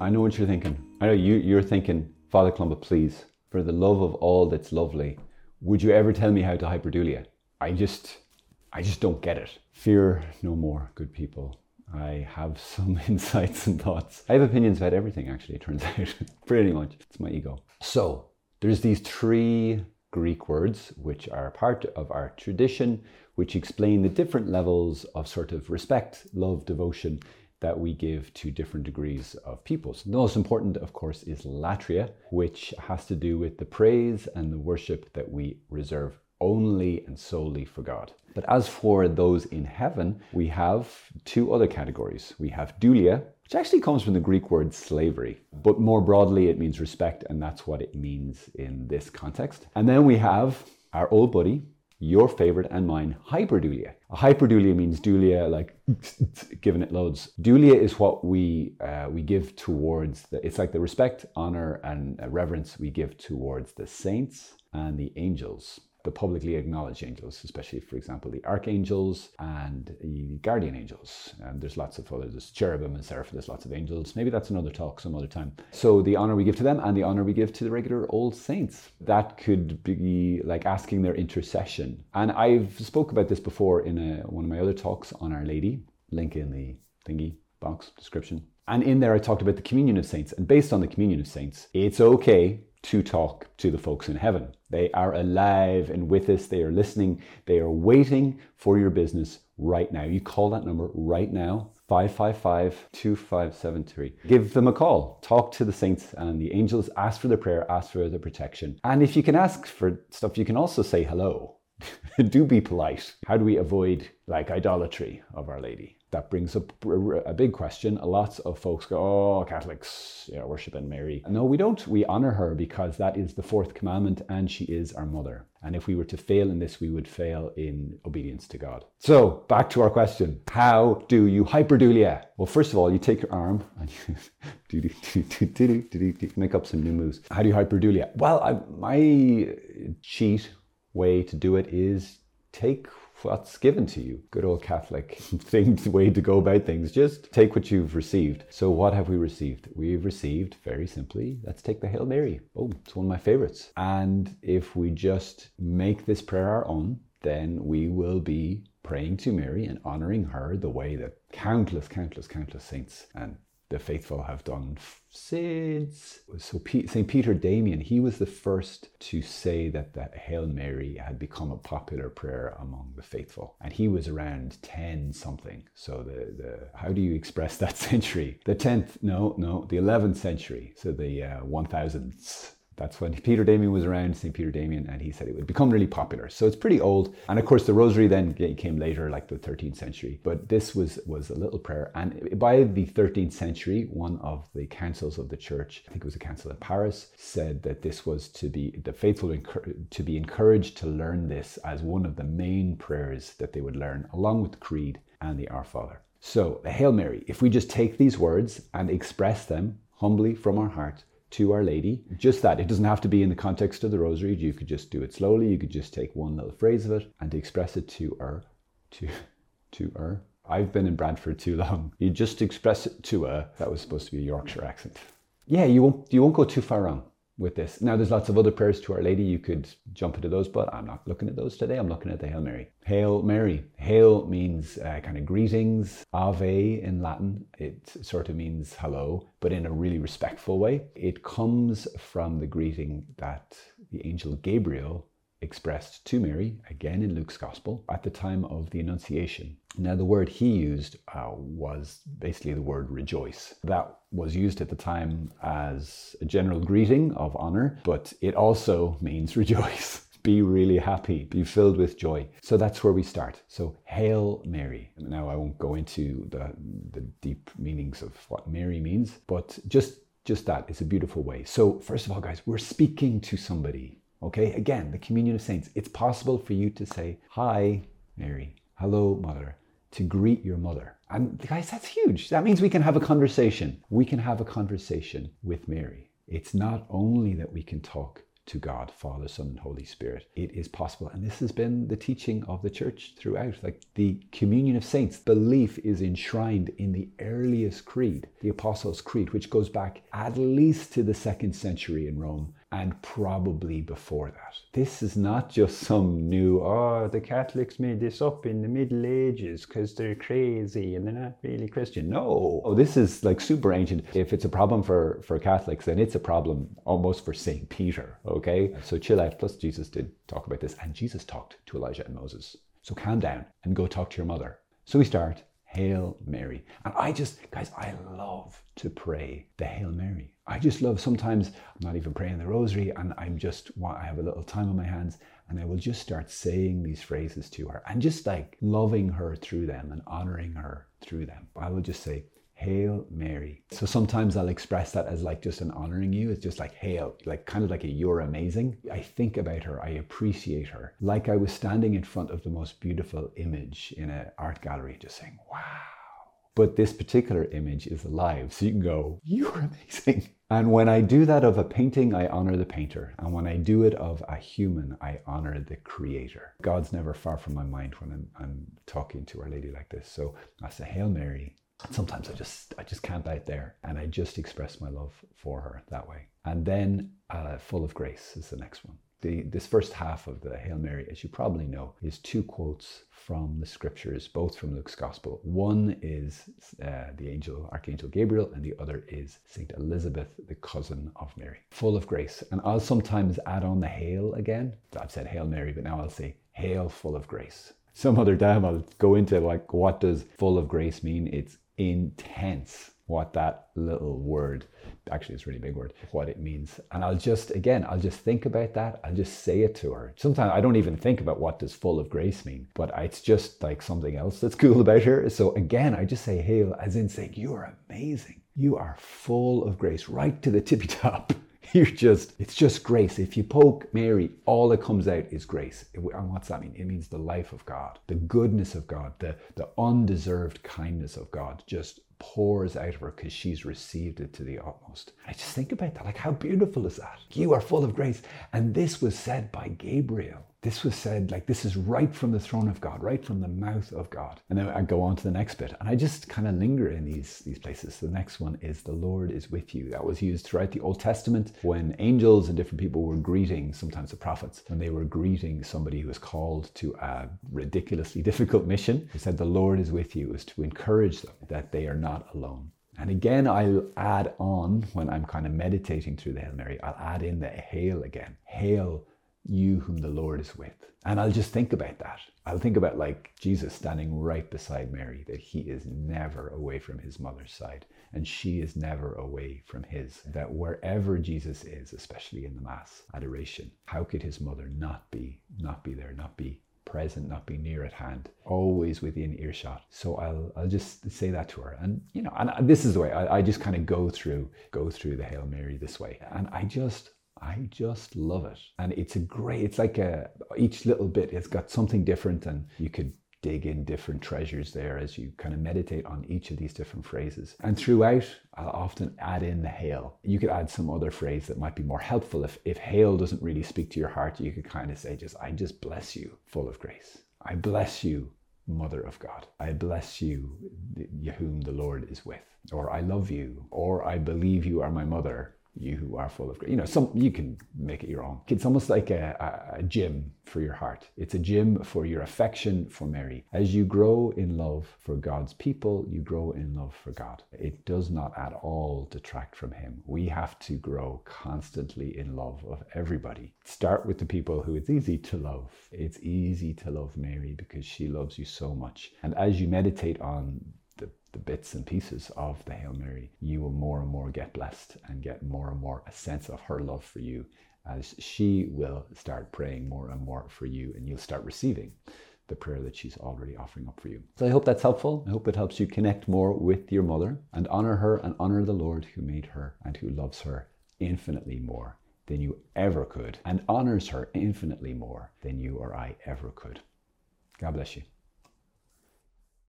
I know what you're thinking. I know you, you're thinking, Father Columba, please, for the love of all that's lovely, would you ever tell me how to hyperdulia? I just, I just don't get it. Fear no more, good people. I have some insights and thoughts. I have opinions about everything, actually, it turns out. Pretty much. It's my ego. So, there's these three Greek words which are part of our tradition, which explain the different levels of sort of respect, love, devotion that we give to different degrees of peoples. The most important, of course, is latria, which has to do with the praise and the worship that we reserve only and solely for God. But as for those in heaven, we have two other categories. We have dulia, which actually comes from the Greek word slavery, but more broadly, it means respect, and that's what it means in this context. And then we have our old buddy, your favorite and mine, hyperdulia. A hyperdulia means dulia, like giving it loads. Dulia is what we uh, we give towards the. It's like the respect, honor, and reverence we give towards the saints and the angels the publicly acknowledged angels, especially, for example, the archangels and the guardian angels. And there's lots of others, there's cherubim and seraphim, there's lots of angels. Maybe that's another talk some other time. So the honor we give to them and the honor we give to the regular old saints. That could be like asking their intercession. And I've spoke about this before in a, one of my other talks on Our Lady, link in the thingy box description. And in there, I talked about the communion of saints. And based on the communion of saints, it's okay to talk to the folks in heaven. They are alive and with us. They are listening. They are waiting for your business right now. You call that number right now 555 2573. Give them a call. Talk to the saints and the angels. Ask for their prayer. Ask for their protection. And if you can ask for stuff, you can also say hello. do be polite. How do we avoid like idolatry of Our Lady? That brings up a big question. A lot of folks go, "Oh, Catholics, yeah, worshiping Mary." No, we don't. We honor her because that is the fourth commandment, and she is our mother. And if we were to fail in this, we would fail in obedience to God. So back to our question: How do you hyperdulia? Well, first of all, you take your arm and you make up some new moves. How do you hyperdulia? Well, I, my cheat way to do it is take what's given to you. Good old Catholic thing, way to go about things. Just take what you've received. So, what have we received? We've received, very simply, let's take the Hail Mary. Oh, it's one of my favorites. And if we just make this prayer our own, then we will be praying to Mary and honoring her the way that countless, countless, countless saints and the faithful have done since. So St. Peter Damian, he was the first to say that the Hail Mary had become a popular prayer among the faithful. And he was around 10 something. So the, the how do you express that century? The 10th, no, no, the 11th century. So the uh, 1000s that's when Peter Damian was around, St. Peter Damian, and he said it would become really popular. So it's pretty old. And of course, the rosary then came later, like the 13th century. But this was, was a little prayer. And by the 13th century, one of the councils of the church, I think it was a council in Paris, said that this was to be, the faithful to be encouraged to learn this as one of the main prayers that they would learn, along with the Creed and the Our Father. So, the Hail Mary, if we just take these words and express them humbly from our heart, to Our Lady. Just that. It doesn't have to be in the context of the rosary. You could just do it slowly. You could just take one little phrase of it and express it to her. To, to her. I've been in Bradford too long. You just express it to her. That was supposed to be a Yorkshire accent. Yeah, you won't, you won't go too far wrong with this. Now, there's lots of other prayers to Our Lady. You could jump into those, but I'm not looking at those today. I'm looking at the Hail Mary. Hail Mary. Hail means uh, kind of greetings. Ave in Latin. It sort of means hello, but in a really respectful way. It comes from the greeting that the angel Gabriel expressed to Mary, again in Luke's Gospel, at the time of the Annunciation. Now, the word he used uh, was basically the word rejoice. That was used at the time as a general greeting of honor, but it also means rejoice. be really happy, be filled with joy. So that's where we start. So, Hail Mary. Now, I won't go into the, the deep meanings of what Mary means, but just just that it's a beautiful way. So, first of all, guys, we're speaking to somebody Okay, again, the communion of saints. It's possible for you to say, Hi, Mary. Hello, Mother. To greet your mother. And guys, that's huge. That means we can have a conversation. We can have a conversation with Mary. It's not only that we can talk to God, Father, Son, and Holy Spirit. It is possible. And this has been the teaching of the church throughout. Like the communion of saints, belief is enshrined in the earliest creed, the Apostles' Creed, which goes back at least to the second century in Rome and probably before that. This is not just some new, oh, the Catholics made this up in the Middle Ages because they're crazy and they're not really Christian. No, oh, this is like super ancient. If it's a problem for, for Catholics, then it's a problem almost for St. Peter, okay? So chill out. Plus, Jesus did talk about this and Jesus talked to Elijah and Moses. So calm down and go talk to your mother. So we start Hail Mary. And I just, guys, I love to pray the Hail Mary. I just love sometimes I'm not even praying the rosary and I'm just I have a little time on my hands and I will just start saying these phrases to her and just like loving her through them and honoring her through them. I will just say, Hail Mary. So sometimes I'll express that as like just an honoring you. It's just like hail, like kind of like a you're amazing. I think about her, I appreciate her. Like I was standing in front of the most beautiful image in an art gallery, just saying, wow. But this particular image is alive, so you can go, you're amazing. And when I do that of a painting, I honor the painter. And when I do it of a human, I honor the creator. God's never far from my mind when I'm, I'm talking to Our Lady like this. So I say, Hail Mary, sometimes I just I just camp out there and I just express my love for her that way. And then uh, full of grace is the next one. The, this first half of the Hail Mary, as you probably know, is two quotes from the scriptures, both from Luke's Gospel. One is uh, the angel, Archangel Gabriel, and the other is Saint Elizabeth, the cousin of Mary. Full of grace. And I'll sometimes add on the Hail again. I've said Hail Mary, but now I'll say Hail full of grace. Some other time I'll go into like what does full of grace mean? It's intense what that little word actually it's a really big word what it means. And i'll just again i'll just think about that. I'll just say it to her. Sometimes i don't even think about what does full of grace mean but it's just like something else that's cool about her. So again i just say hail as in saying you are amazing. You are full of grace right to the tippy top. You're just it's just grace. If you poke mary all that comes out is grace. And what's that mean? It means the life of god the goodness of god the, the undeserved kindness of god just pours out of her because she's received it to the utmost. I just think about that. Like, how beautiful is that? You are full of grace. And this was said by Gabriel. This was said, like, this is right from the throne of God, right from the mouth of God. And then I go on to the next bit. And I just kind of linger in these, these places. The next one is, the Lord is with you. That was used throughout the Old Testament when angels and different people were greeting, sometimes the prophets, when they were greeting somebody who was called to a ridiculously difficult mission. They said, the Lord is with you, is to encourage them that they are not alone. And again, I'll add on when I'm kind of meditating through the Hail Mary, I'll add in the hail again. Hail you whom the Lord is with. And I'll just think about that. I'll think about like Jesus standing right beside Mary, that he is never away from his mother's side and she is never away from his. That wherever Jesus is, especially in the Mass adoration, how could his mother not be, not be there, not be present, not be near at hand, always within earshot. So I'll I'll just say that to her, and you know, and this is the way I, I just kind of go through go through the Hail Mary this way, and I just I just love it. And it's a great, it's like a, each little bit, it's got something different and you could dig in different treasures there as you kind of meditate on each of these different phrases. And throughout, I'll often add in the hail. You could add some other phrase that might be more helpful. If, if hail doesn't really speak to your heart, you could kind of say, just, I just bless you, full of grace. I bless you, Mother of God. I bless you, whom the Lord is with. Or I love you. Or I believe you are my mother you who are full of grace. You know, some you can make it your own. It's almost like a, a, a, gym for your heart. It's a gym for your affection for Mary. As you grow in love for God's people, you grow in love for God. It does not at all detract from Him. We have to grow constantly in love of everybody. Start with the people who it's easy to love. It's easy to love Mary because she loves you so much. And as you meditate on the bits and pieces of the Hail Mary, you will more and more get blessed and get more and more a sense of her love for you as she will start praying more and more for you and you'll start receiving the prayer that she's already offering up for you. So I hope that's helpful. I hope it helps you connect more with your mother and honor her and honor the Lord who made her and who loves her infinitely more than you ever could and honors her infinitely more than you or I ever could. God bless you.